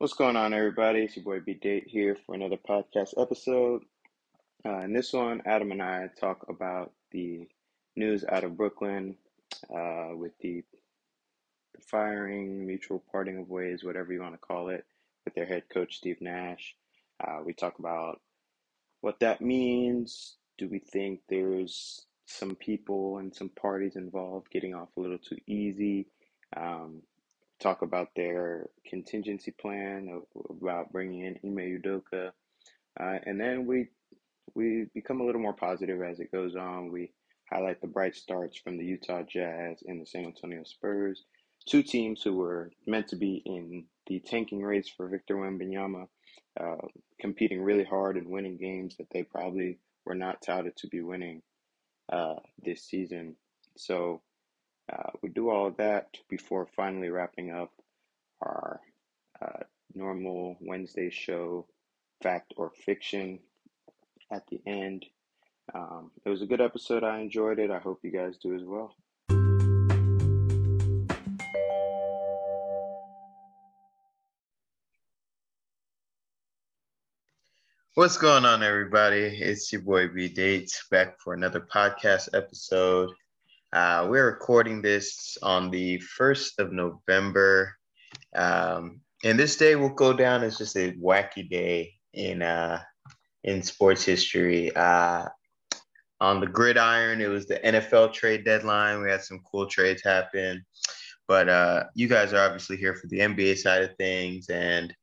What's going on, everybody? It's your boy B Date here for another podcast episode. Uh, in this one, Adam and I talk about the news out of Brooklyn uh, with the, the firing, mutual parting of ways, whatever you want to call it, with their head coach, Steve Nash. Uh, we talk about what that means. Do we think there's some people and some parties involved getting off a little too easy? Um, talk about their contingency plan about bringing in Ime Udoka. Uh, and then we we become a little more positive as it goes on. We highlight the bright starts from the Utah Jazz and the San Antonio Spurs, two teams who were meant to be in the tanking race for Victor Wembanyama, uh, competing really hard and winning games that they probably were not touted to be winning uh, this season. So uh, we do all of that before finally wrapping up our uh, normal Wednesday show, Fact or Fiction, at the end. Um, it was a good episode. I enjoyed it. I hope you guys do as well. What's going on, everybody? It's your boy B Dates back for another podcast episode. Uh, we're recording this on the 1st of November. Um, and this day will go down as just a wacky day in uh, in sports history. Uh, on the gridiron, it was the NFL trade deadline. We had some cool trades happen. But uh, you guys are obviously here for the NBA side of things. And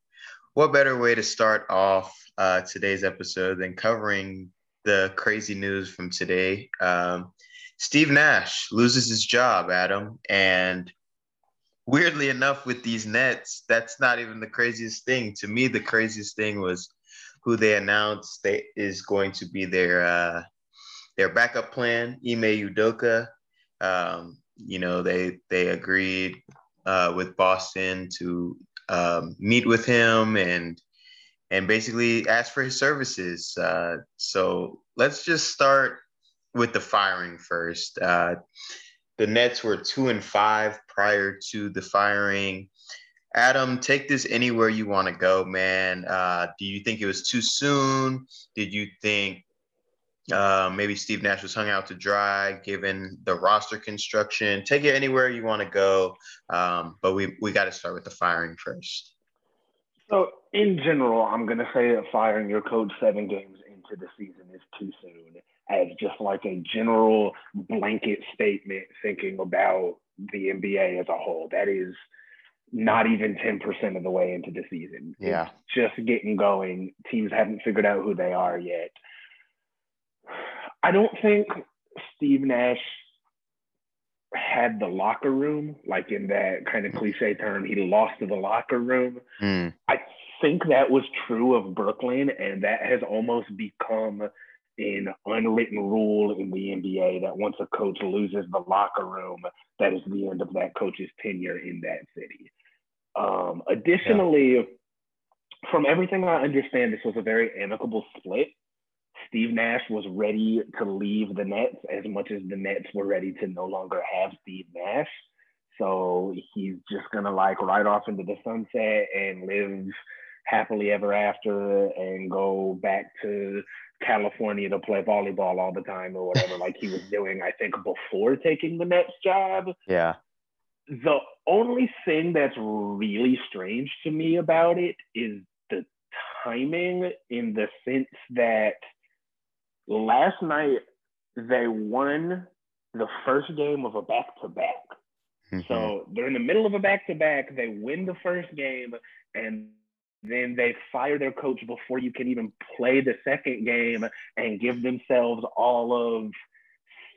what better way to start off uh, today's episode than covering the crazy news from today? Um, Steve Nash loses his job, Adam. And weirdly enough, with these Nets, that's not even the craziest thing. To me, the craziest thing was who they announced they, is going to be their uh, their backup plan, Ime Udoka. Um, you know, they they agreed uh, with Boston to um, meet with him and and basically ask for his services. Uh, so let's just start with the firing first. Uh, the Nets were two and five prior to the firing. Adam, take this anywhere you want to go, man. Uh, do you think it was too soon? Did you think uh, maybe Steve Nash was hung out to dry given the roster construction? Take it anywhere you want to go, um, but we we got to start with the firing first. So, in general, I'm going to say that firing your coach seven games into the season is too soon as just like a general blanket statement thinking about the NBA as a whole. That is not even 10% of the way into the season. Yeah. It's just getting going. Teams haven't figured out who they are yet. I don't think Steve Nash had the locker room, like in that kind of cliche term, he lost to the locker room. Mm. I think that was true of Brooklyn, and that has almost become an unwritten rule in the NBA that once a coach loses the locker room, that is the end of that coach's tenure in that city. Um, additionally, yeah. from everything I understand, this was a very amicable split. Steve Nash was ready to leave the Nets as much as the Nets were ready to no longer have Steve Nash. So he's just gonna like ride off into the sunset and live happily ever after and go back to California to play volleyball all the time or whatever, like he was doing, I think, before taking the Nets job. Yeah. The only thing that's really strange to me about it is the timing in the sense that last night they won the first game of a back to back. So they're in the middle of a back to back. They win the first game, and then they fire their coach before you can even play the second game and give themselves all of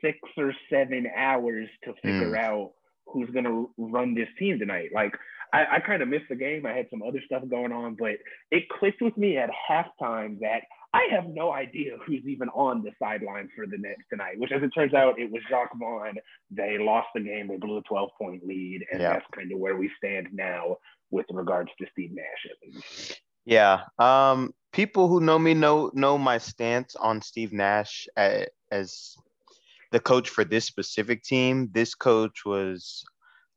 six or seven hours to figure mm. out who's going to run this team tonight. Like, I, I kind of missed the game. I had some other stuff going on, but it clicked with me at halftime that I have no idea who's even on the sideline for the Nets tonight, which as it turns out, it was Jacque Vaughn. They lost the game. They blew a 12 point lead. And yeah. that's kind of where we stand now with regards to Steve Nash. Yeah. Um, people who know me know know my stance on Steve Nash as, the coach for this specific team. This coach was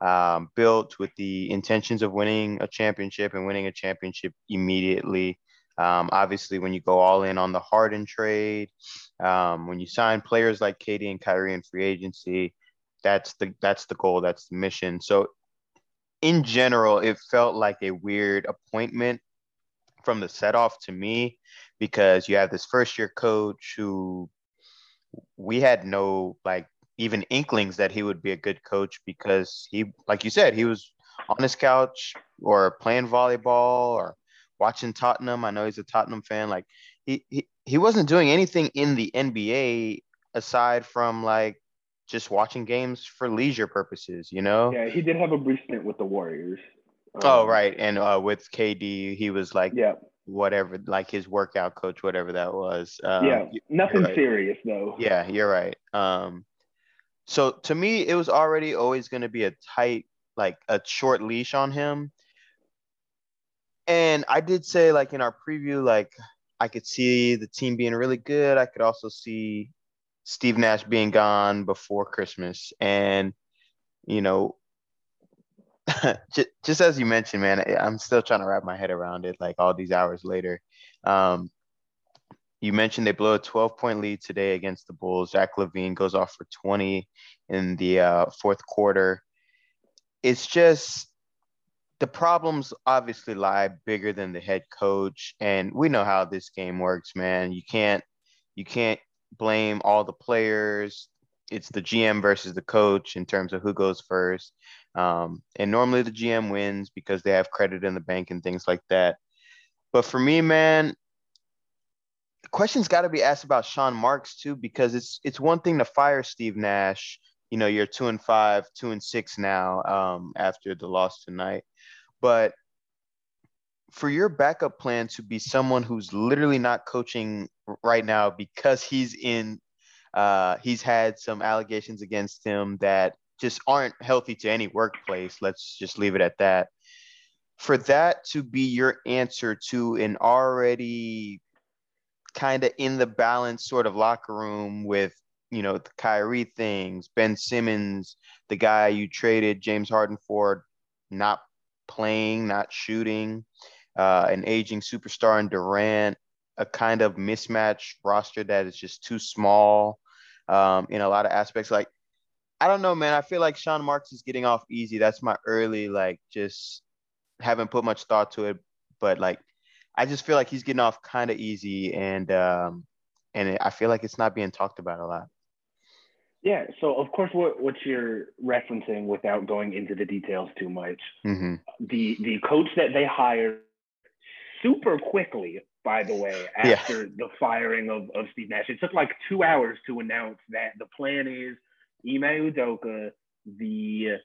um, built with the intentions of winning a championship and winning a championship immediately. Um, obviously, when you go all in on the Harden trade, um, when you sign players like Katie and Kyrie in free agency, that's the that's the goal, that's the mission. So, in general, it felt like a weird appointment from the set off to me because you have this first year coach who we had no like even inklings that he would be a good coach because he, like you said, he was on his couch or playing volleyball or watching Tottenham. I know he's a Tottenham fan. Like he, he, he wasn't doing anything in the NBA aside from like just watching games for leisure purposes, you know? Yeah, he did have a brief stint with the Warriors. Oh, um, oh, right. And uh, with KD, he was like, yeah, whatever, like his workout coach, whatever that was. Um, yeah, nothing right. serious though. Yeah, you're right. Um, so to me, it was already always going to be a tight, like a short leash on him. And I did say, like in our preview, like I could see the team being really good. I could also see Steve Nash being gone before Christmas. And, you know, just, just as you mentioned, man, I'm still trying to wrap my head around it, like all these hours later. Um, you mentioned they blow a 12 point lead today against the Bulls. Zach LaVine goes off for 20 in the uh, fourth quarter. It's just the problems obviously lie bigger than the head coach, and we know how this game works, man. You can't you can't blame all the players. It's the GM versus the coach in terms of who goes first. Um, and normally the GM wins because they have credit in the bank and things like that. But for me, man, questions got to be asked about Sean Marks too, because it's it's one thing to fire Steve Nash. You know, you're two and five, two and six now um, after the loss tonight, but for your backup plan to be someone who's literally not coaching right now because he's in, uh, he's had some allegations against him that just aren't healthy to any workplace. Let's just leave it at that. For that to be your answer to an already kind of in the balance sort of locker room with you know the Kyrie things, Ben Simmons, the guy you traded James Harden for, not playing, not shooting, uh, an aging superstar in Durant, a kind of mismatch roster that is just too small um, in a lot of aspects. Like I don't know, man. I feel like Sean Marks is getting off easy. That's my early like just haven't put much thought to it, but like I just feel like he's getting off kind of easy, and um, and I feel like it's not being talked about a lot. Yeah. So of course, what what you're referencing, without going into the details too much, mm-hmm. the the coach that they hired super quickly, by the way, after yeah. the firing of, of Steve Nash, it took like two hours to announce that the plan is Ime Udoka, the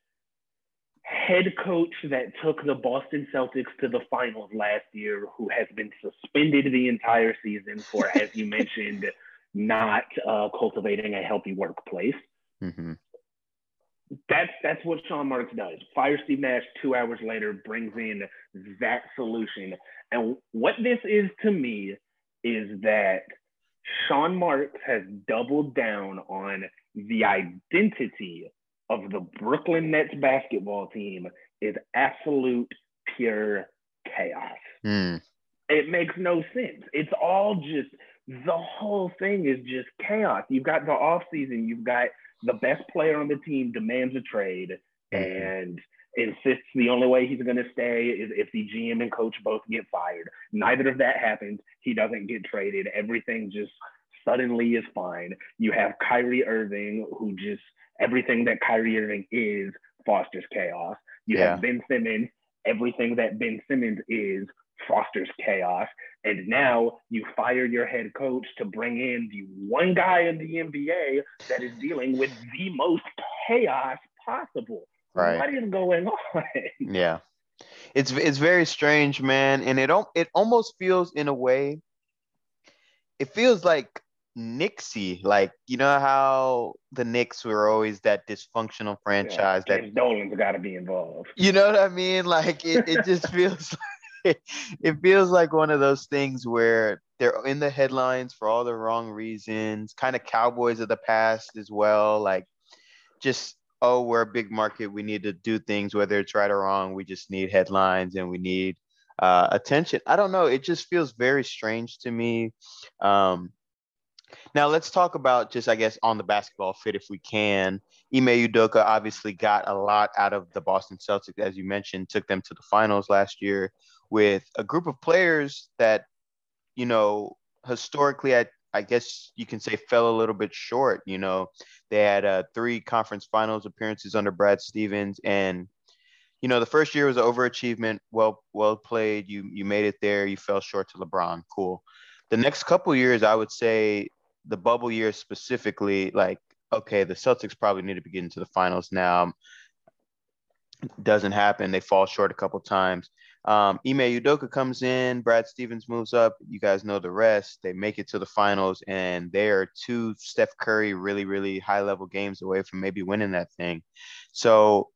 head coach that took the Boston Celtics to the finals last year, who has been suspended the entire season for, as you mentioned, not uh, cultivating a healthy workplace. Mm-hmm. That's that's what Sean Marks does. Fire Steve Nash two hours later, brings in that solution. And what this is to me is that Sean Marks has doubled down on the identity of the Brooklyn Nets basketball team is absolute pure chaos. Mm. It makes no sense. It's all just the whole thing is just chaos. You've got the offseason, you've got the best player on the team demands a trade mm-hmm. and insists the only way he's going to stay is if the GM and coach both get fired. Neither of that happens. He doesn't get traded. Everything just suddenly is fine. You have Kyrie Irving, who just everything that Kyrie Irving is fosters chaos. You yeah. have Ben Simmons, everything that Ben Simmons is fosters chaos. And now you fire your head coach to bring in the one guy in the NBA that is dealing with the most chaos possible. Right. What is going on? Yeah. It's it's very strange, man, and it it almost feels in a way it feels like Knicksy. Like, you know how the Knicks were always that dysfunctional franchise yeah, that Dolan's got to be involved. You know what I mean? Like it, it just feels like it feels like one of those things where they're in the headlines for all the wrong reasons, kind of cowboys of the past as well. Like just oh, we're a big market. We need to do things, whether it's right or wrong. We just need headlines and we need uh, attention. I don't know. It just feels very strange to me. Um, now let's talk about just, I guess, on the basketball fit if we can. Ime Udoka obviously got a lot out of the Boston Celtics, as you mentioned, took them to the finals last year with a group of players that, you know, historically, I, I guess you can say fell a little bit short. You know, they had uh, three conference finals appearances under Brad Stevens, and you know the first year was overachievement. Well, well played. You you made it there. You fell short to LeBron. Cool. The next couple years, I would say the bubble years specifically, like okay, the Celtics probably need to be getting to the finals now. Doesn't happen. They fall short a couple times. Um, Ime Udoka comes in, Brad Stevens moves up. You guys know the rest. They make it to the finals, and they are two Steph Curry really, really high level games away from maybe winning that thing. So,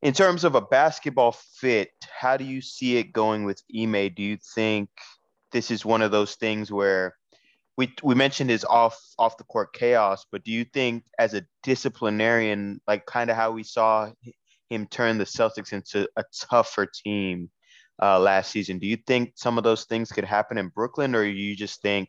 in terms of a basketball fit, how do you see it going with Ime? Do you think this is one of those things where we we mentioned his off off the court chaos, but do you think as a disciplinarian, like kind of how we saw him turn the Celtics into a tougher team? Uh, last season. Do you think some of those things could happen in Brooklyn, or you just think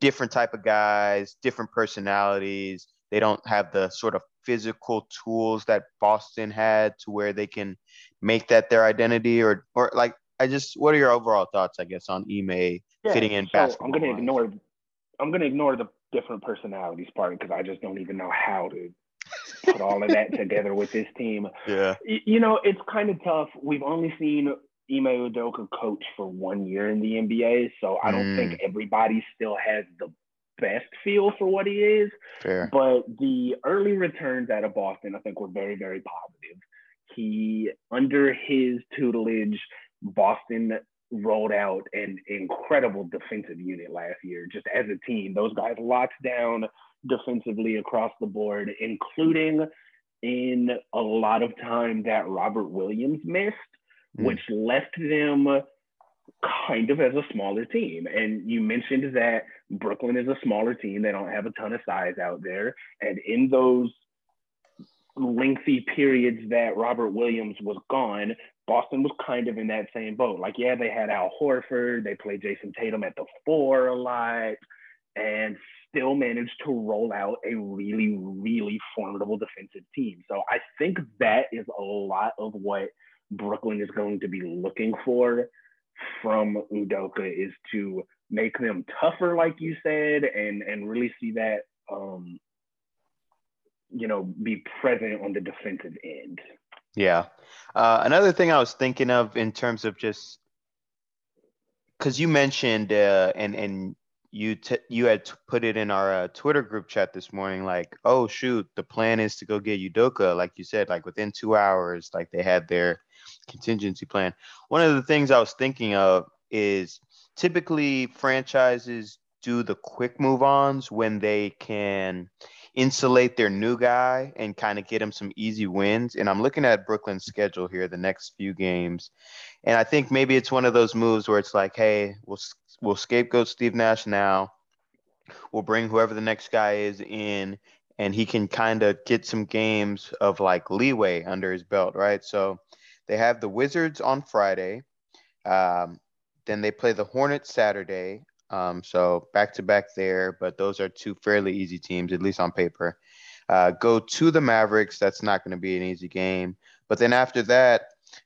different type of guys, different personalities? They don't have the sort of physical tools that Boston had to where they can make that their identity, or or like I just what are your overall thoughts, I guess, on Ime yeah, fitting in so basketball? I'm gonna ignore I'm gonna ignore the different personalities part because I just don't even know how to put all of that together with this team. Yeah. You know, it's kind of tough. We've only seen Ime Udoka coach for one year in the NBA, so I don't mm. think everybody still has the best feel for what he is. Fair. But the early returns out of Boston, I think, were very, very positive. He, under his tutelage, Boston rolled out an incredible defensive unit last year, just as a team. Those guys locked down defensively across the board, including in a lot of time that Robert Williams missed mm. which left them kind of as a smaller team. And you mentioned that Brooklyn is a smaller team. They don't have a ton of size out there. And in those lengthy periods that Robert Williams was gone, Boston was kind of in that same boat. Like, yeah, they had Al Horford, they played Jayson Tatum at the four a lot, and still managed to roll out a really, really formidable defensive team. So I think that is a lot of what Brooklyn is going to be looking for from Udoka is to make them tougher, like you said, and and really see that um, you know be present on the defensive end. Yeah. Uh, another thing I was thinking of in terms of just because you mentioned uh, and and you t- you had put it in our uh, Twitter group chat this morning, like, oh shoot, the plan is to go get Udoka, like you said, like within two hours, like they had their contingency plan. One of the things I was thinking of is typically franchises do the quick move ons when they can insulate their new guy and kind of get him some easy wins. And I'm looking at Brooklyn's schedule here, the next few games. And I think maybe it's one of those moves where it's like, hey, we'll we'll scapegoat Steve Nash now. We'll bring whoever the next guy is in and he can kind of get some games of like leeway under his belt, right? So they have the Wizards on Friday. Um, then they play the Hornets Saturday. Um, so back to back there, but those are two fairly easy teams, at least on paper. Uh, go to the Mavericks. That's not going to be an easy game. But then after that,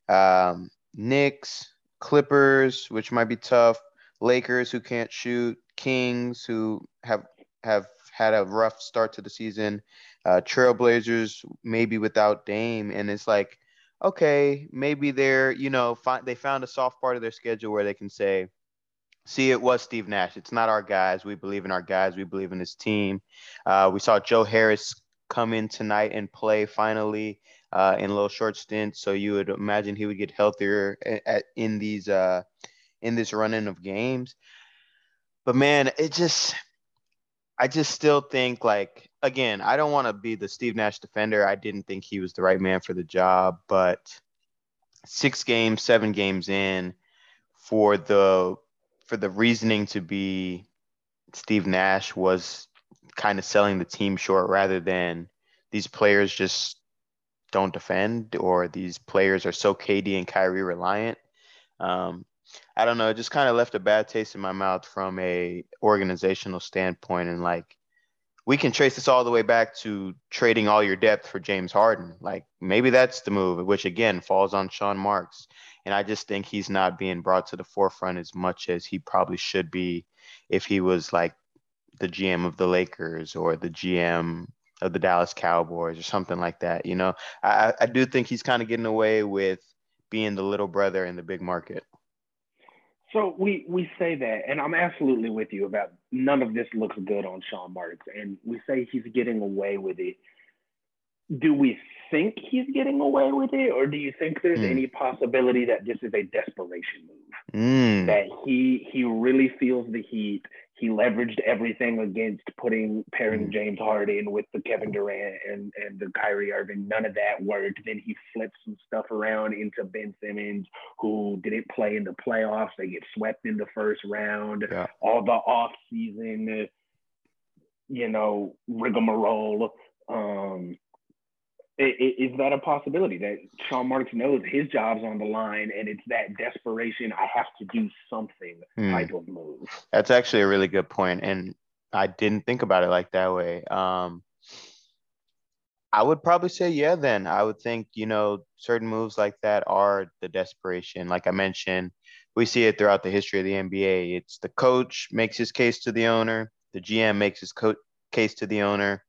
um, Knicks, Clippers, which might be tough. Lakers, who can't shoot. Kings, who have have had a rough start to the season. Uh, Trailblazers, maybe without Dame, and it's like okay, maybe they're, you know, they found a soft part of their schedule where they can say, see, it was Steve Nash. It's not our guys. We believe in our guys. We believe in this team. Uh, we saw Joe Harris come in tonight and play finally uh, in a little short stint. So you would imagine he would get healthier at, at, in these uh, in this running of games. But man, it just I just still think like again, I don't want to be the Steve Nash defender. I didn't think he was the right man for the job, but six games, seven games in for the for the reasoning to be Steve Nash was kind of selling the team short rather than these players just don't defend or these players are so KD and Kyrie reliant. Um, I don't know. It just kind of left a bad taste in my mouth from a organizational standpoint, and like we can trace this all the way back to trading all your depth for James Harden. Like maybe that's the move, which again falls on Sean Marks. And I just think he's not being brought to the forefront as much as he probably should be if he was like the GM of the Lakers or the GM of the Dallas Cowboys or something like that. You know, I, I do think he's kind of getting away with being the little brother in the big market. So we we say that, and I'm absolutely with you about none of this looks good on Sean Marks, and we say he's getting away with it. Do we think he's getting away with it, or do you think there's mm. any possibility that this is a desperation move? Mm. That he he really feels the heat he leveraged everything against putting pairing mm. James Harden with the Kevin Durant and, and the Kyrie Irving. None of that worked. Then he flipped some stuff around into Ben Simmons, who didn't play in the playoffs. They get swept in the first round. Yeah. All the off season, you know, rigmarole. Um, is that a possibility that Sean Marks knows his job's on the line and it's that desperation, I have to do something mm. type of move? That's actually a really good point, and I didn't think about it like that way. Um, I would probably say yeah. Then I would think you know certain moves like that are the desperation. Like I mentioned, we see it throughout the history of the NBA. It's the coach makes his case to the owner, the GM makes his co- case to the owner,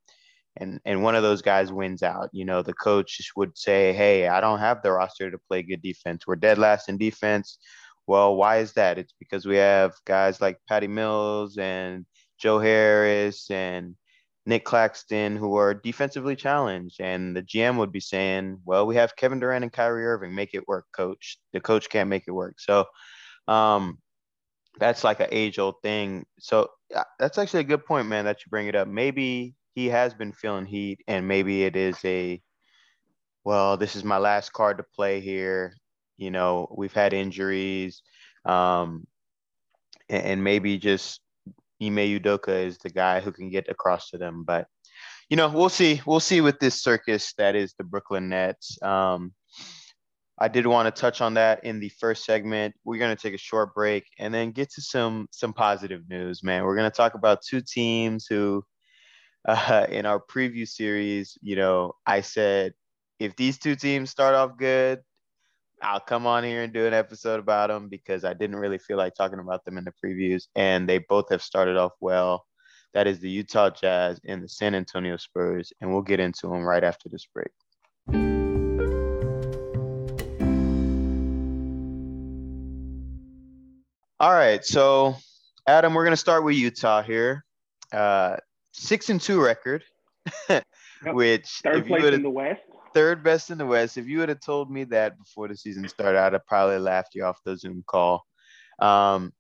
and and one of those guys wins out. You know, the coach would say, "Hey, I don't have the roster to play good defense. We're dead last in defense." Well, why is that? It's because we have guys like Patty Mills and Joe Harris and Nic Claxton who are defensively challenged. And the GM would be saying, "Well, we have Kevin Durant and Kyrie Irving. Make it work, coach. The coach can't make it work." So, um, that's like an age old thing. So that's actually a good point, man, that you bring it up. Maybe he has been feeling heat, and maybe it is a well, this is my last card to play here. You know, we've had injuries, um, and, and maybe just Ime Udoka is the guy who can get across to them. But you know, we'll see. We'll see with this circus that is the Brooklyn Nets. Um, I did want to touch on that in the first segment. We're going to take a short break and then get to some some positive news, man. We're going to talk about two teams who uh, in our preview series, you know, I said if these two teams start off good, I'll come on here and do an episode about them because I didn't really feel like talking about them in the previews, and they both have started off well. That is the Utah Jazz and the San Antonio Spurs, and we'll get into them right after this break. All right, so Adam, we're going to start with Utah here. Uh, six and two record, yep. which third place in the West. Third best in the West. If you would have told me that before the season started, I'd have probably laughed you off the Zoom call. Um,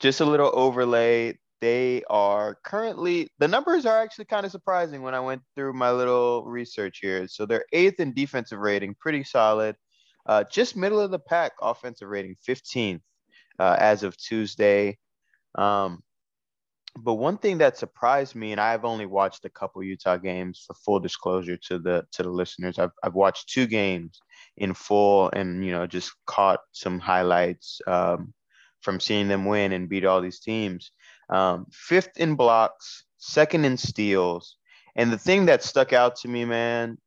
just a little overlay. They are currently the numbers are actually kind of surprising when I went through my little research here. So they're eighth in defensive rating, pretty solid. Uh, just middle of the pack offensive rating, 15th uh, as of Tuesday. Um, but one thing that surprised me, and I've only watched a couple Utah games for full disclosure to the to the listeners. I've I've watched two games in full, and you know just caught some highlights um, from seeing them win and beat all these teams. Um, fifth in blocks, second in steals, and the thing that stuck out to me, man,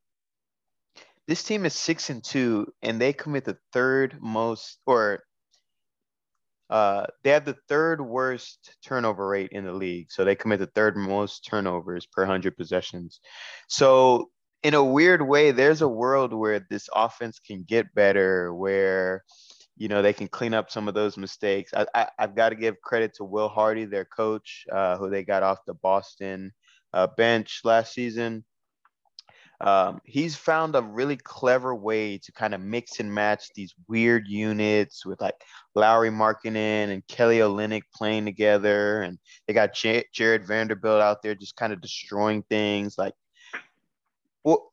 this team is six and two, and they commit the third most, or uh, they have the third worst turnover rate in the league. So they commit the third most turnovers per 100 possessions. So, in a weird way, there's a world where this offense can get better, where, you know, they can clean up some of those mistakes. I, I, have got to give credit to Will Hardy, their coach, uh, who they got off the Boston uh, bench last season. Um, he's found a really clever way to kind of mix and match these weird units with like Lowry Markkanen and Kelly Olynyk playing together, and they got J- Jarred Vanderbilt out there just kind of destroying things. Like, well,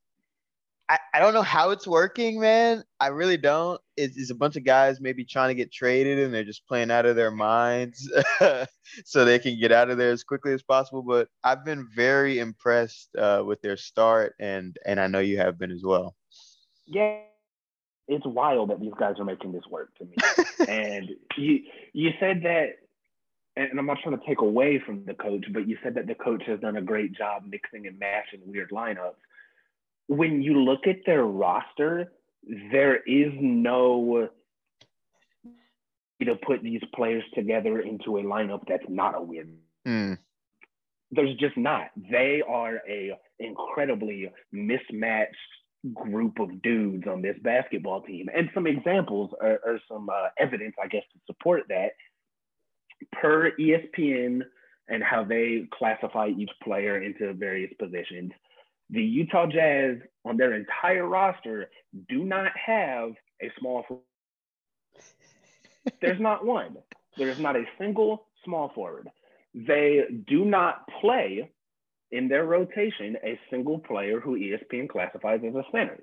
I, I don't know how it's working, man. I really don't. It's, it's a bunch of guys maybe trying to get traded and they're just playing out of their minds so they can get out of there as quickly as possible. But I've been very impressed uh, with their start, and and I know you have been as well. Yeah, it's wild that these guys are making this work to me. and you you said that, and I'm not trying to take away from the coach, but you said that the coach has done a great job mixing and matching weird lineups. When you look at their roster, there is no to put these players together into a lineup that's not a win. Mm. There's just not. They are a incredibly mismatched group of dudes on this basketball team. And some examples are, are some uh, evidence, I guess, to support that. Per ESPN and how they classify each player into various positions, the Utah Jazz on their entire roster do not have a small forward. there's not one. There's not a single small forward. They do not play in their rotation a single player who ESPN classifies as a center.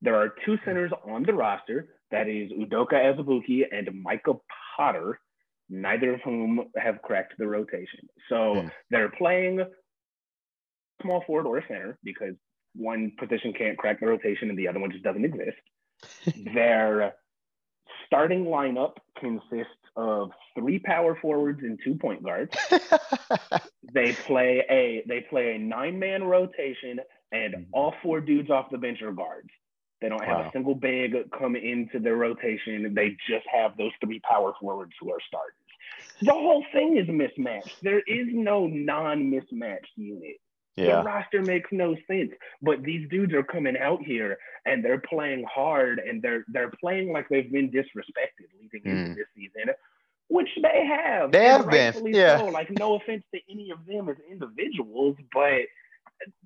There are two centers on the roster. That is Udoka Azubuike and Micah Potter, neither of whom have cracked the rotation. So mm. they're playing small forward or center because one position can't crack the rotation and the other one just doesn't exist. Their starting lineup consists of three power forwards and two point guards. they play a they play a nine man rotation, and mm-hmm. all four dudes off the bench are guards. They don't have wow. a single big come into their rotation. They just have those three power forwards who are starters. The whole thing is mismatched. There is no non mismatched unit. Yeah. The roster makes no sense. But these dudes are coming out here and they're playing hard and they're they're playing like they've been disrespected leading mm. into this season, which they have. They have been. Yeah. So. Like no offense to any of them as individuals, but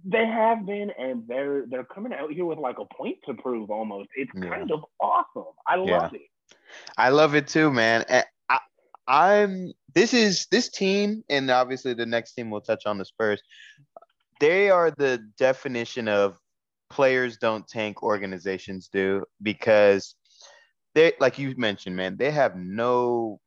they have been and they're they're coming out here with like a point to prove almost. It's yeah. kind of awesome. I love yeah. it. I love it too, man. I, I'm this is this team, and obviously the next team we'll touch on the Spurs they are the definition of players don't tank, organizations do, because they, like you mentioned, man, they have no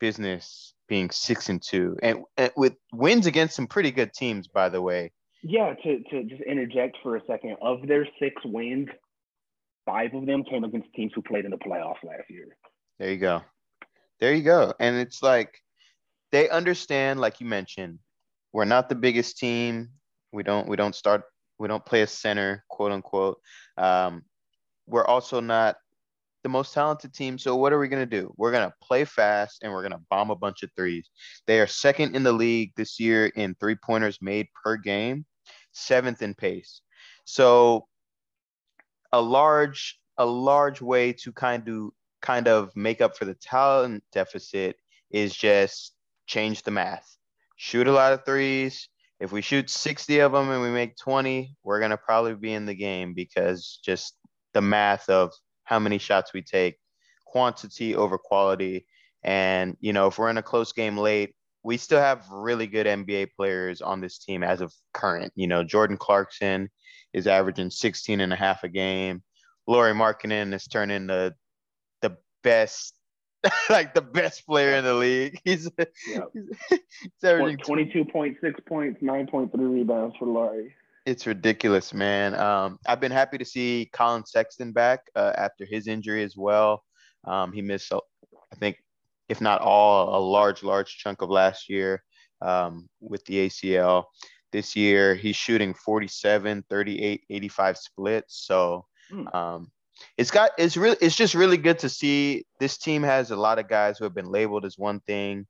business being six and two, and, and with wins against some pretty good teams, by the way. Yeah, to, to just interject for a second, of their six wins, five of them came against teams who played in the playoffs last year. There you go. There you go. And it's like they understand, like you mentioned, we're not the biggest team. We don't we don't start we don't play a center, quote unquote. Um, we're also not the most talented team. So what are we gonna do? We're gonna play fast and we're gonna bomb a bunch of threes. They are second in the league this year in three pointers made per game, seventh in pace. So a large a large way to kind of kind of make up for the talent deficit is just change the math. Shoot a lot of threes, if we shoot 60 of them and we make 20, we're going to probably be in the game because just the math of how many shots we take, quantity over quality. And, you know, if we're in a close game late, we still have really good NBA players on this team as of current. You know, Jordan Clarkson is averaging 16 and a half a game. Lauri Markkanen is turning the the best like the best player in the league. He's, yep. he's, he's averaging 22.6 points, 9.3 rebounds for Lauri. It's ridiculous, man. Um, I've been happy to see Collin Sexton back uh, after his injury as well. Um, he missed, I think, if not all, a large, large chunk of last year um, with the ACL. This year, he's shooting 47, 38, 85 splits. So, mm. um, it's got it's really it's just really good to see this team has a lot of guys who have been labeled as one thing.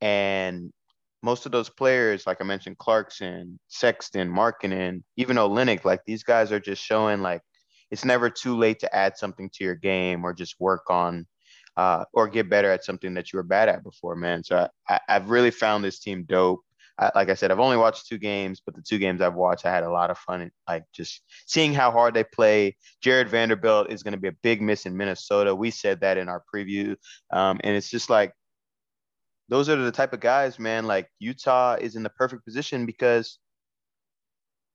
And most of those players like i mentioned clarkson sexton markkanen even Olynyk, like these guys are just showing like it's never too late to add something to your game or just work on uh, or get better at something that you were bad at before man. So I, i've really found this team dope I, like I said, I've only watched two games, but the two games I've watched, I had a lot of fun. Like just seeing how hard they play. Jarred Vanderbilt is going to be a big miss in Minnesota. We said that in our preview, um, and it's just like those are the type of guys, man. Like Utah is in the perfect position because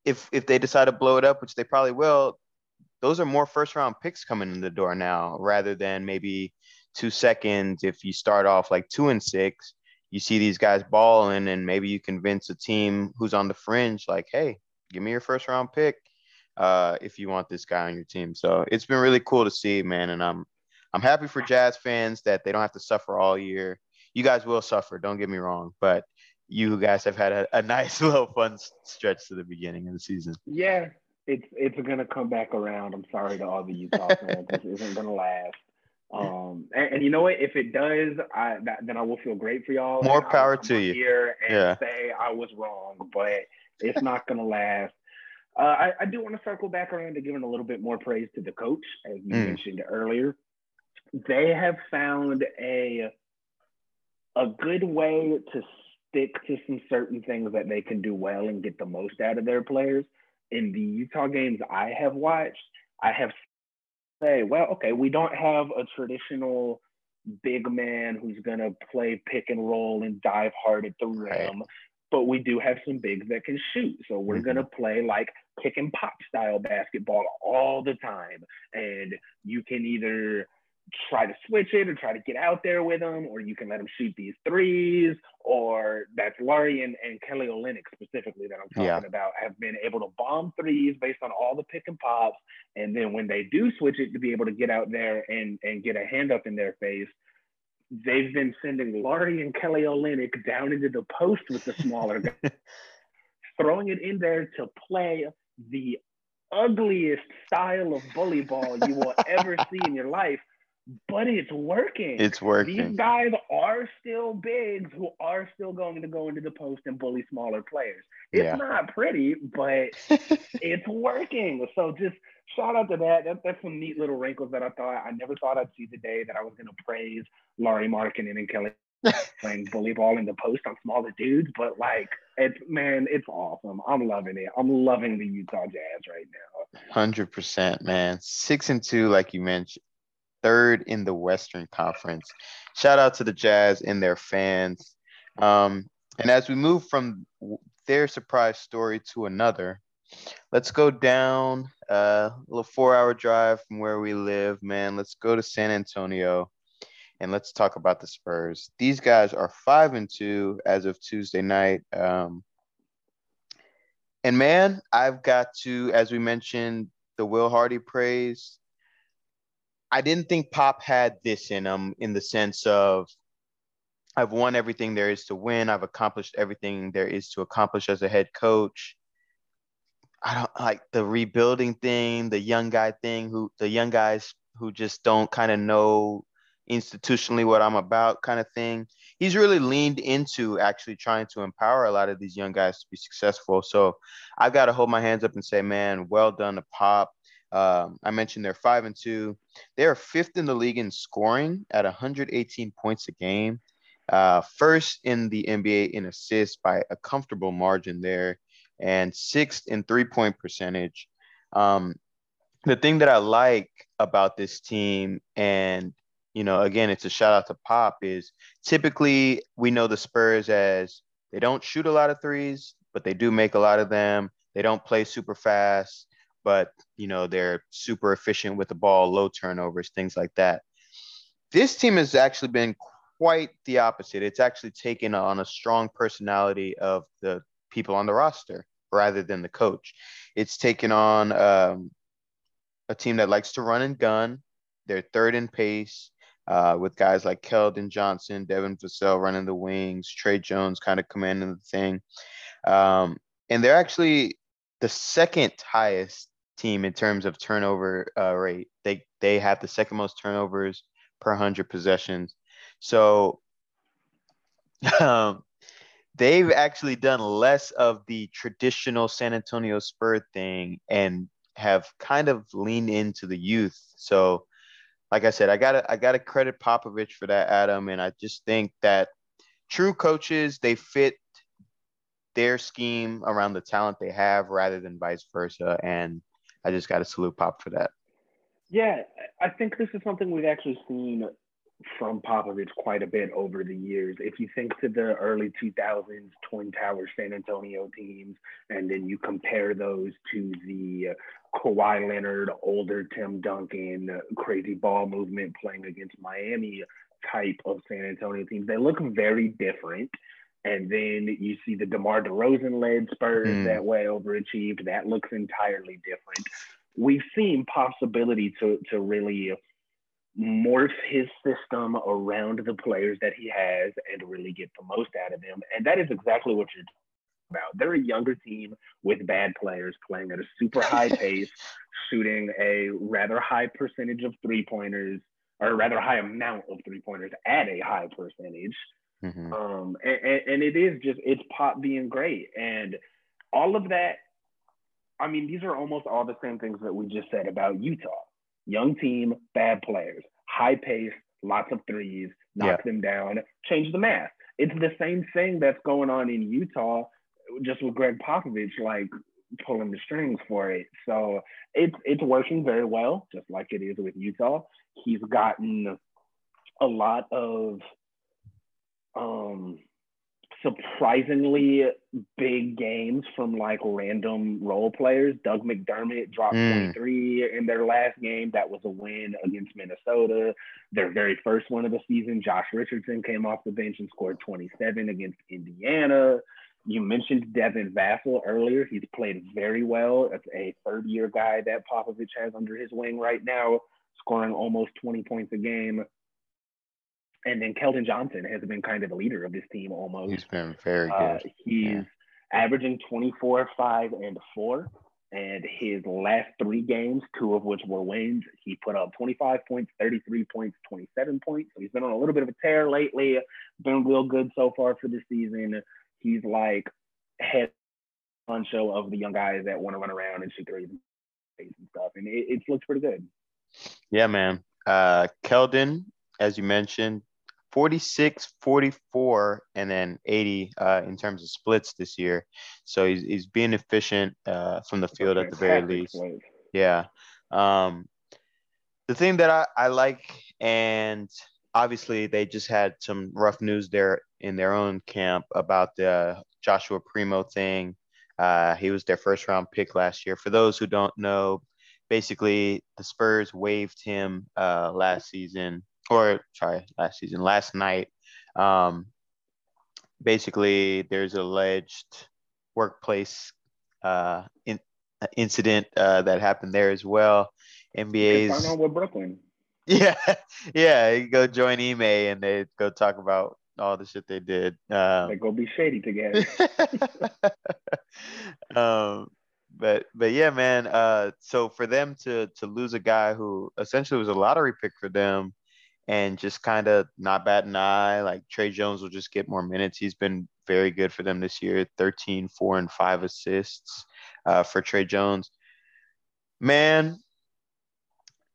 if if they decide to blow it up, which they probably will, those are more first round picks coming in the door now, rather than maybe two seconds if you start off like two and six you see these guys balling and maybe you convince a team who's on the fringe like hey give me your first round pick uh, if you want this guy on your team. So it's been really cool to see, man. And I'm I'm happy for Jazz fans that they don't have to suffer all year. You guys will suffer, don't get me wrong, but you guys have had a, a nice little fun stretch to the beginning of the season. Yeah, it's it's gonna come back around. I'm sorry to all the Utah fans. This isn't gonna last. Um, and, and, you know what? If it does, I that, then I will feel great for y'all. More power to you. Here and yeah. say I was wrong, but it's not gonna last. Uh, I, I, do want to circle back around to giving a little bit more praise to the coach, as you mm. mentioned earlier. They have found a a good way to stick to some certain things that they can do well and get the most out of their players. In the Utah games I have watched, I have say, well, okay, we don't have a traditional big man who's gonna play pick and roll and dive hard at the rim, right. but we do have some bigs that can shoot. So we're mm-hmm. gonna play like pick and pop style basketball all the time, and you can either try to switch it or try to get out there with them, or you can let them shoot these threes, or that's Lauri and, and Kelly Olynyk specifically that I'm talking yeah. about have been able to bomb threes based on all the pick and pops. And then when they do switch it to be able to get out there and, and get a hand up in their face, they've been sending Lauri and Kelly Olynyk down into the post with the smaller guys, throwing it in there to play the ugliest style of bully ball you will ever see in your life but it's working. It's working. These guys are still bigs who are still going to go into the post and bully smaller players. It's yeah. not pretty, but it's working. So just shout out to that. that. That's some neat little wrinkles that I thought I never thought I'd see today that I was going to praise Lauri Markkanen and Kelly playing bully ball in the post on smaller dudes. But like, it's man, it's awesome. I'm loving it. I'm loving the Utah Jazz right now. Hundred percent, man. Six and two, like you mentioned third in the Western Conference. Shout out to the Jazz and their fans. Um, and as we move from their surprise story to another, let's go down uh, a little four hour drive from where we live, man. Let's go to San Antonio and let's talk about the Spurs. These guys are five and two as of Tuesday night. Um, and man, I've got to, as we mentioned, the Will Hardy praise. I didn't think Pop had this in him in the sense of I've won everything there is to win. I've accomplished everything there is to accomplish as a head coach. I don't like the rebuilding thing, the young guy thing, who the young guys who just don't kind of know institutionally what I'm about kind of thing. He's really leaned into actually trying to empower a lot of these young guys to be successful. So I've got to hold my hands up and say, man, well done to Pop. Um, I mentioned they're five and two. They are fifth in the league in scoring at 118 points a game. Uh, first in the NBA in assists by a comfortable margin there, and sixth in three point percentage. Um, the thing that I like about this team, and you know, again, it's a shout out to Pop, is typically we know the Spurs as they don't shoot a lot of threes, but they do make a lot of them. They don't play super fast but you know they're super efficient with the ball, low turnovers, things like that. This team has actually been quite the opposite. It's actually taken on a strong personality of the people on the roster rather than the coach. It's taken on um, a team that likes to run and gun. They're third in pace uh, with guys like Keldon Johnson, Devin Vassell running the wings, Tre Jones kind of commanding the thing. Um, and they're actually the second highest team in terms of turnover uh, rate. They they have the second most turnovers per hundred possessions. So um, they've actually done less of the traditional San Antonio Spur thing and have kind of leaned into the youth. So, like I said, I gotta I gotta credit Popovich for that, Adam, and I just think that true coaches they fit their scheme around the talent they have rather than vice versa. And I just got to salute Pop for that. Yeah, I think this is something we've actually seen from Popovich quite a bit over the years. If you think to the early 2000s Twin Towers San Antonio teams, and then you compare those to the Kawhi Leonard, older Tim Duncan, crazy ball movement playing against Miami type of San Antonio teams, they look very different. And then you see the DeMar DeRozan led Spurs mm. that way overachieved. That looks entirely different. We've seen possibility to to really morph his system around the players that he has and really get the most out of them. And that is exactly what you're about. They're a younger team with bad players playing at a super high pace, shooting a rather high percentage of three pointers, or a rather high amount of three pointers at a high percentage. Mm-hmm. Um, and, and it is just, it's pop being great. And all of that, I mean, these are almost all the same things that we just said about Utah young team, bad players, high pace, lots of threes, knock yeah. them down, change the math. It's the same thing that's going on in Utah, just with Gregg Popovich, like pulling the strings for it. So it's it's working very well, just like it is with Utah. He's gotten a lot of um surprisingly big games from like random role players. Doug McDermott dropped mm. 23 in their last game. That was a win against Minnesota. Their very first one of the season, Josh Richardson came off the bench and scored 27 against Indiana. You mentioned Devin Vassell earlier. He's played very well. It's a third year guy that Popovich has under his wing right now, scoring almost 20 points a game and then Keldon Johnson has been kind of the leader of this team almost. He's been very uh, good. Uh, he's yeah. averaging 24, 5, and 4. And his last three games, two of which were wins, he put up 25 points, 33 points, 27 points. So he's been on a little bit of a tear lately. Been real good so far for this season. He's like head on show of the young guys that want to run around and shoot threes and stuff. And it, it looks pretty good. Yeah, man. Uh, Keldon, as you mentioned, 46, 44, and then 80 uh, in terms of splits this year. So he's, he's being efficient uh, from the field at the very least. Yeah. Um, the thing that I, I like, and obviously they just had some rough news there in their own camp about the Joshua Primo thing. Uh, he was their first round pick last year. For those who don't know, basically the Spurs waived him uh, last season or sorry, last season, last night. Um, basically, there's alleged workplace uh, in, uh, incident uh, that happened there as well. NBA's. Find out with Brooklyn. Yeah, yeah. You go join Ime and they go talk about all the shit they did. Um, they go be shady together. um, but but yeah, man. Uh, so for them to to lose a guy who essentially was a lottery pick for them, and just kind of not bat an eye. Like Tre Jones will just get more minutes. He's been very good for them this year 13, 4, and 5 assists uh, for Tre Jones. Man,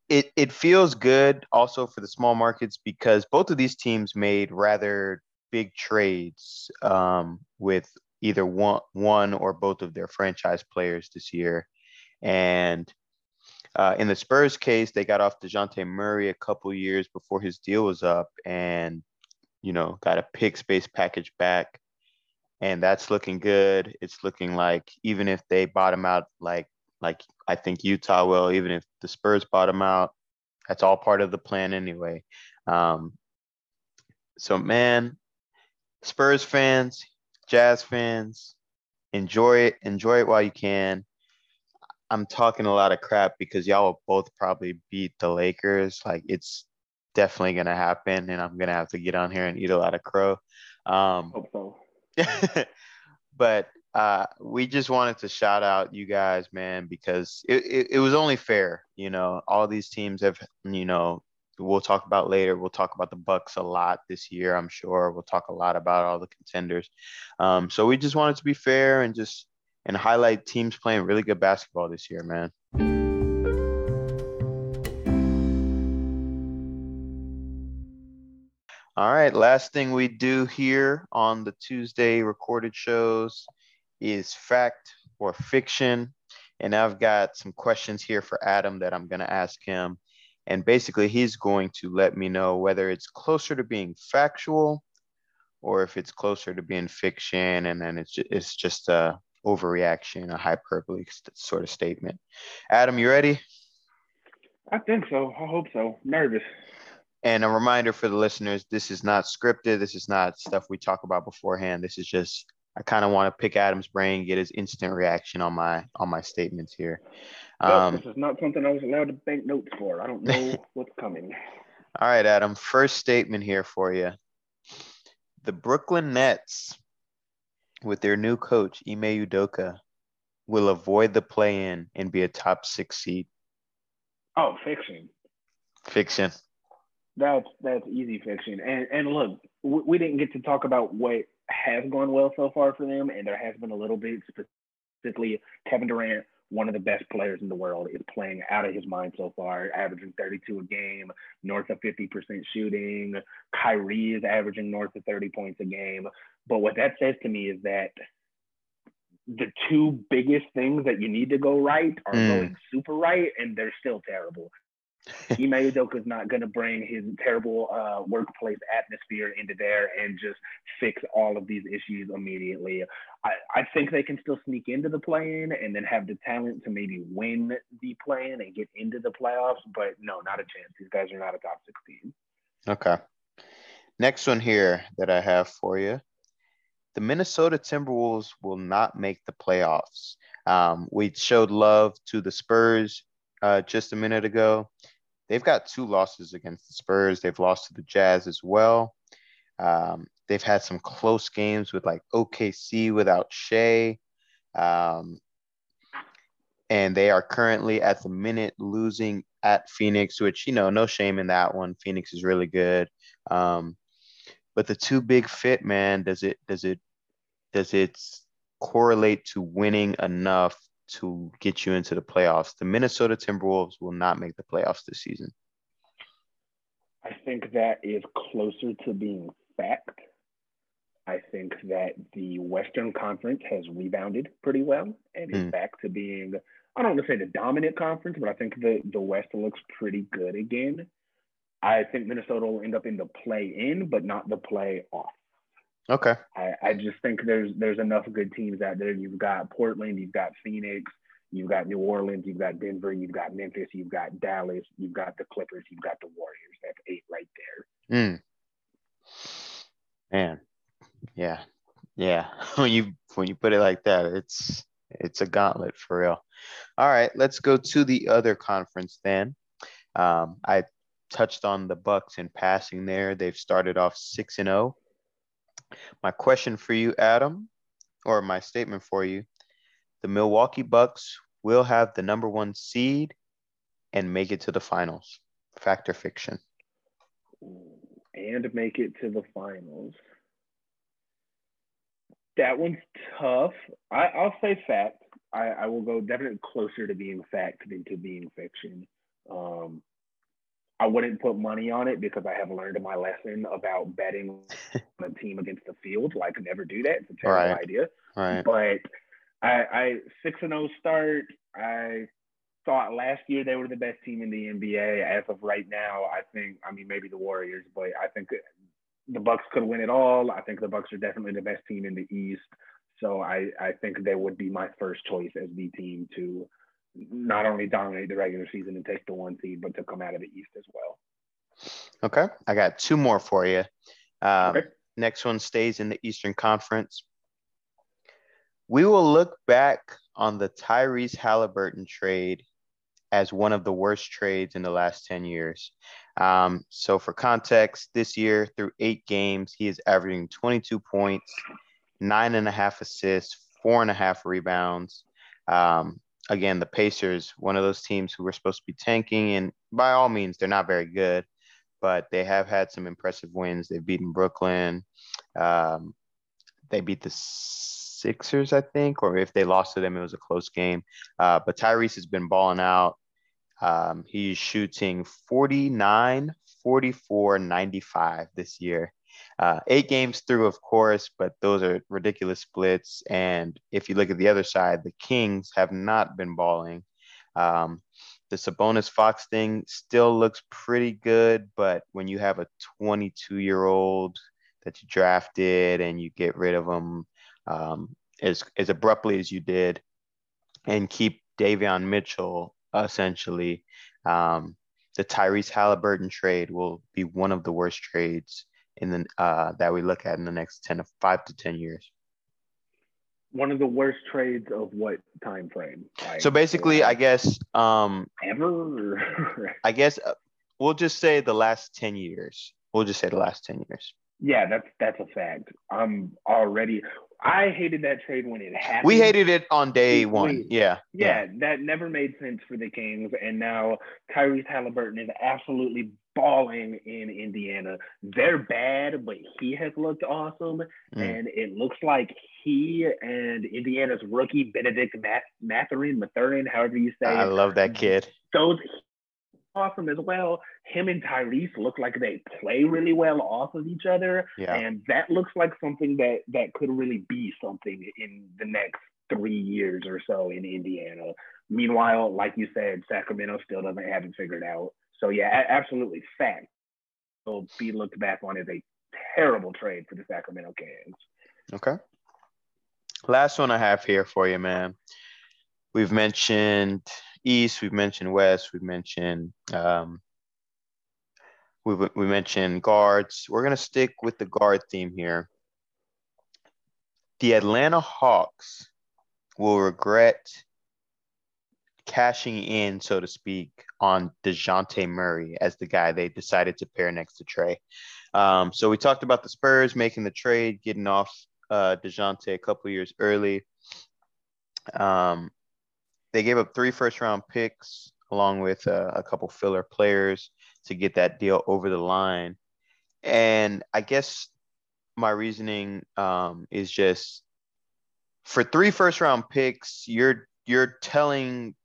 it, it feels good also for the small markets because both of these teams made rather big trades um, with either one, one or both of their franchise players this year. And uh, in the Spurs case, they got off DeJounte Murray a couple years before his deal was up and, you know, got a pick space package back. And that's looking good. It's looking like even if they bottom out like like I think Utah will, even if the Spurs bottom out, that's all part of the plan anyway. Um, so man, Spurs fans, Jazz fans, enjoy it. Enjoy it while you can. I'm talking a lot of crap because y'all will both probably beat the Lakers. Like it's definitely gonna happen, and I'm gonna have to get on here and eat a lot of crow. Um, Hope so. but uh, we just wanted to shout out you guys, man, because it, it, it was only fair. You know, all these teams have, you know, we'll talk about later. We'll talk about the Bucks a lot this year, I'm sure. We'll talk a lot about all the contenders. Um, so we just wanted to be fair and just and highlight teams playing really good basketball this year, man. All right, last thing we do here on the Tuesday recorded shows is fact or fiction. And I've got some questions here for Adam that I'm going to ask him. And basically, he's going to let me know whether it's closer to being factual or if it's closer to being fiction. And then it's just, it's just a overreaction, a hyperbole sort of statement. Adam, you ready? I think so. I hope so. Nervous. And a reminder for the listeners: this is not scripted. This is not stuff we talk about beforehand. This is just I kind of want to pick Adam's brain, get his instant reaction on my on my statements here. Um, this is not something I was allowed to bank notes for. I don't know what's coming. All right, Adam. First statement here for you. The Brooklyn Nets, with their new coach Ime Udoka, will avoid the play-in and be a top six seed. Oh, fiction. Fiction. That's that's easy fiction. And and look, we, we didn't get to talk about what has gone well so far for them, and there has been a little bit specifically Kevin Durant, one of the best players in the world, is playing out of his mind so far, averaging 32 a game, north of 50% shooting. Kyrie is averaging north of 30 points a game. But what that says to me is that the two biggest things that you need to go right are mm. going super right, and they're still terrible. Ime Udoka is not going to bring his terrible uh, workplace atmosphere into there and just fix all of these issues immediately. I, I think they can still sneak into the play-in and then have the talent to maybe win the play-in and get into the playoffs, but no, not a chance. These guys are not a top 16. Okay. Next one here that I have for you. The Minnesota Timberwolves will not make the playoffs. Um, we showed love to the Spurs uh, just a minute ago. They've got two losses against the Spurs. They've lost to the Jazz as well. Um, they've had some close games with like OKC without Shai. Um, and they are currently at the minute losing at Phoenix, which, you know, no shame in that one. Phoenix is really good. Um, but the two big fit, man, does it, does it, does it correlate to winning enough to get you into the playoffs. The Minnesota Timberwolves will not make the playoffs this season. I think that is closer to being fact. I think that the Western Conference has rebounded pretty well and is mm. back to being, I don't want to say the dominant conference, but I think the, the West looks pretty good again. I think Minnesota will end up in the play in, but not the play off. Okay. I, I just think there's there's enough good teams out there. You've got Portland, you've got Phoenix, you've got New Orleans, you've got Denver, you've got Memphis, you've got Dallas, you've got the Clippers, you've got the Warriors. That's eight right there. Mm. Man, yeah, yeah. When you when you put it like that, it's it's a gauntlet for real. All right, let's go to the other conference then. Um, I touched on the Bucks in passing there. They've started off six and zero. My question for you, Adam, or my statement for you the Milwaukee Bucks will have the number one seed and make it to the finals. Fact or fiction? And make it to the finals. That one's tough. I, will say fact. I, I, will go definitely closer to being fact than to being fiction. Um, I wouldn't put money on it because I have learned my lesson about betting on a team against the field. Like, never do that. It's a terrible right. idea. Right. But I, I six and zero oh start. I thought last year they were the best team in the NBA. As of right now, I think. I mean, maybe the Warriors, but I think the Bucks could win it all. I think the Bucks are definitely the best team in the East. So I, I think they would be my first choice as the team to not only dominate the regular season and take the one seed, but to come out of the East as well. Okay. I got two more for you. Um, okay. Next one stays in the Eastern Conference. We will look back on the Tyrese Halliburton trade as one of the worst trades in the last 10 years. Um, so, for context, this year, through eight games, he is averaging 22 points, nine and a half assists, four and a half rebounds. Um, again, the Pacers, one of those teams who were supposed to be tanking, and by all means, they're not very good, but they have had some impressive wins. They've beaten Brooklyn. Um, they beat the Sixers, I think, or if they lost to them, it was a close game. Uh, but Tyrese has been balling out. Um, he's shooting 49, 44, 95 this year. Uh, eight games through, of course, but those are ridiculous splits. And if you look at the other side, the Kings have not been balling. Um, the Sabonis Fox thing still looks pretty good, but when you have a 22 year old that you drafted and you get rid of them um, as as abruptly as you did, and keep Davion Mitchell essentially, um, the Tyrese Halliburton trade will be one of the worst trades in the uh, that we look at in the next ten to five to ten years. One of the worst trades of what time frame? Like, so basically, I guess um, ever. I guess uh, we'll just say the last ten years. We'll just say the last ten years. Yeah, that's that's a fact. I'm already. I hated that trade when it happened. We hated it on day one. Yeah, yeah. Yeah, that never made sense for the Kings. And now Tyrese Halliburton is absolutely balling in Indiana. They're bad, but he has looked awesome. Mm. And it looks like he and Indiana's rookie, Bennedict Mathurin, Mathurin, however you say I it. I love that kid. Those awesome as well. Him and Tyrese look like they play really well off of each other, yeah. and that looks like something that that could really be something in the next three years or so in Indiana. Meanwhile, like you said, Sacramento still doesn't have it figured out. So yeah, absolutely fact. Will be looked back on as a terrible trade for the Sacramento Kings. Okay. Last one I have here for you, man. We've mentioned East, we've mentioned West, we've mentioned um, we we mentioned guards. We're gonna stick with the guard theme here. The Atlanta Hawks will regret cashing in, so to speak, on DeJounte Murray as the guy they decided to pair next to Trae. Um, so we talked about the Spurs making the trade, getting off uh, DeJounte a couple years early. Um, they gave up three first round picks along with uh, a couple filler players to get that deal over the line. And I guess my reasoning um, is just for three first round picks, you're you're telling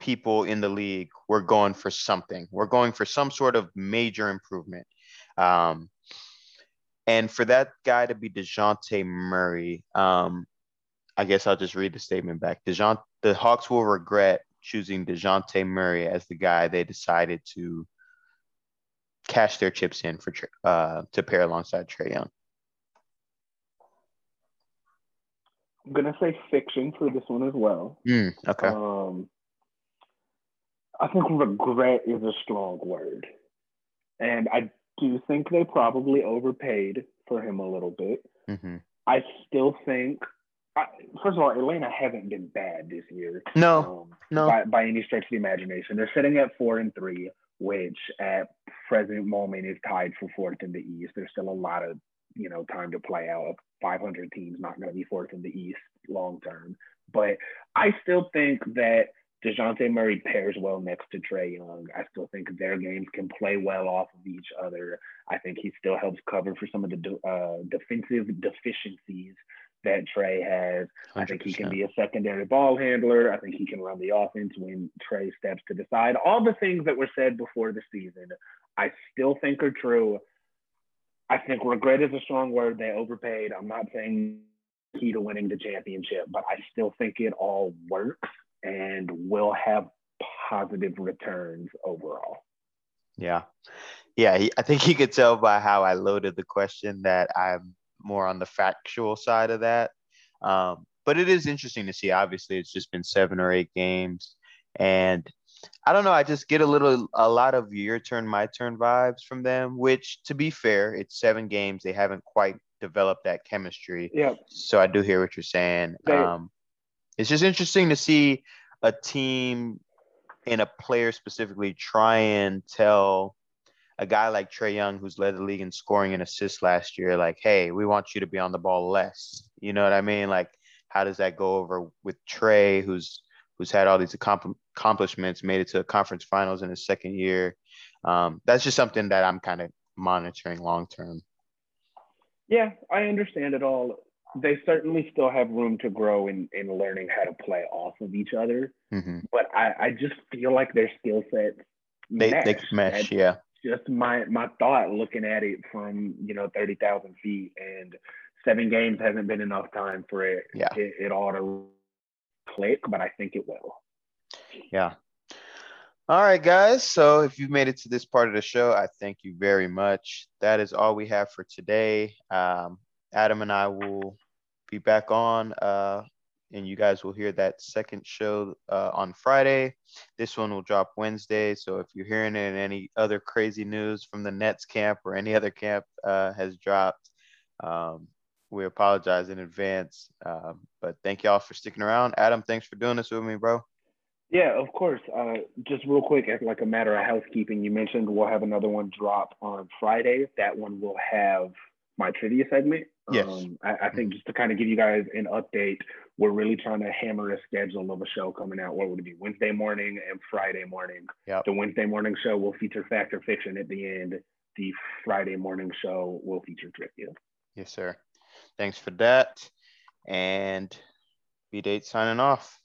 people in the league we're going for something. We're going for some sort of major improvement. Um, and for that guy to be DeJounte Murray, um, I guess I'll just read the statement back. DeJounte, the Hawks will regret choosing DeJounte Murray as the guy they decided to cash their chips in for uh, to pair alongside Trae Young. I'm gonna say fiction for this one as well. Mm, okay. Um, I think regret is a strong word, and I do think they probably overpaid for him a little bit. Mm-hmm. I still think first of all, Atlanta haven't been bad this year. No, um, no, by, by any stretch of the imagination. They're sitting at four and three, which at present moment is tied for fourth in the East. There's still a lot of you know time to play out. 500 teams not going to be fourth in the East long term, but I still think that Dejounte Murray pairs well next to Trae Young. I still think their games can play well off of each other. I think he still helps cover for some of the uh, defensive deficiencies that Trae has. 100%. I think he can be a secondary ball handler. I think he can run the offense when Trae steps to the side. All the things that were said before the season, I still think are true. I think regret is a strong word. They overpaid. I'm not saying key to winning the championship, but I still think it all works and will have positive returns overall. Yeah. Yeah. He, I think you could tell by how I loaded the question that I'm more on the factual side of that. Um, but it is interesting to see. Obviously, it's just been seven or eight games, and I don't know. I just get a little, a lot of your turn, my turn vibes from them. Which, to be fair, it's seven games. They haven't quite developed that chemistry. Yeah. So I do hear what you're saying. Um, it's just interesting to see a team and a player specifically try and tell a guy like Trae Young, who's led the league in scoring and assists last year, like, hey, we want you to be on the ball less. You know what I mean? Like, how does that go over with Trae, who's who's had all these accomplishments, made it to conference finals in his second year? Um, that's just something that I'm kind of monitoring long term. Yeah, I understand it all. They certainly still have room to grow in, in learning how to play off of each other. Mm-hmm. But I, I just feel like their skill sets they, mesh. they mesh, yeah just my my thought looking at it from you know thirty thousand feet, and seven games hasn't been enough time for it. Yeah, it, it ought to click, but I think it will. Yeah. All right, guys. So if you've made it to this part of the show, I thank you very much. That is all we have for today. Um, Adam and I will be back on uh, and you guys will hear that second show uh, on Friday. This one will drop Wednesday. So if you're hearing it any other crazy news from the Nets camp or any other camp uh, has dropped, um, we apologize in advance. Um, but thank y'all for sticking around. Adam, thanks for doing this with me, bro. Yeah, of course. Uh, just real quick, as like a matter of housekeeping, you mentioned we'll have another one drop on Friday. That one will have my trivia segment. Yes. Um, I, I, think just to kind of give you guys an update, we're really trying to hammer a schedule of a show coming out. What would it be? Wednesday morning and Friday morning. Yep. The Wednesday morning show will feature fact or fiction at the end. The Friday morning show will feature trivia. Yes, sir. Thanks for that. And B Date signing off.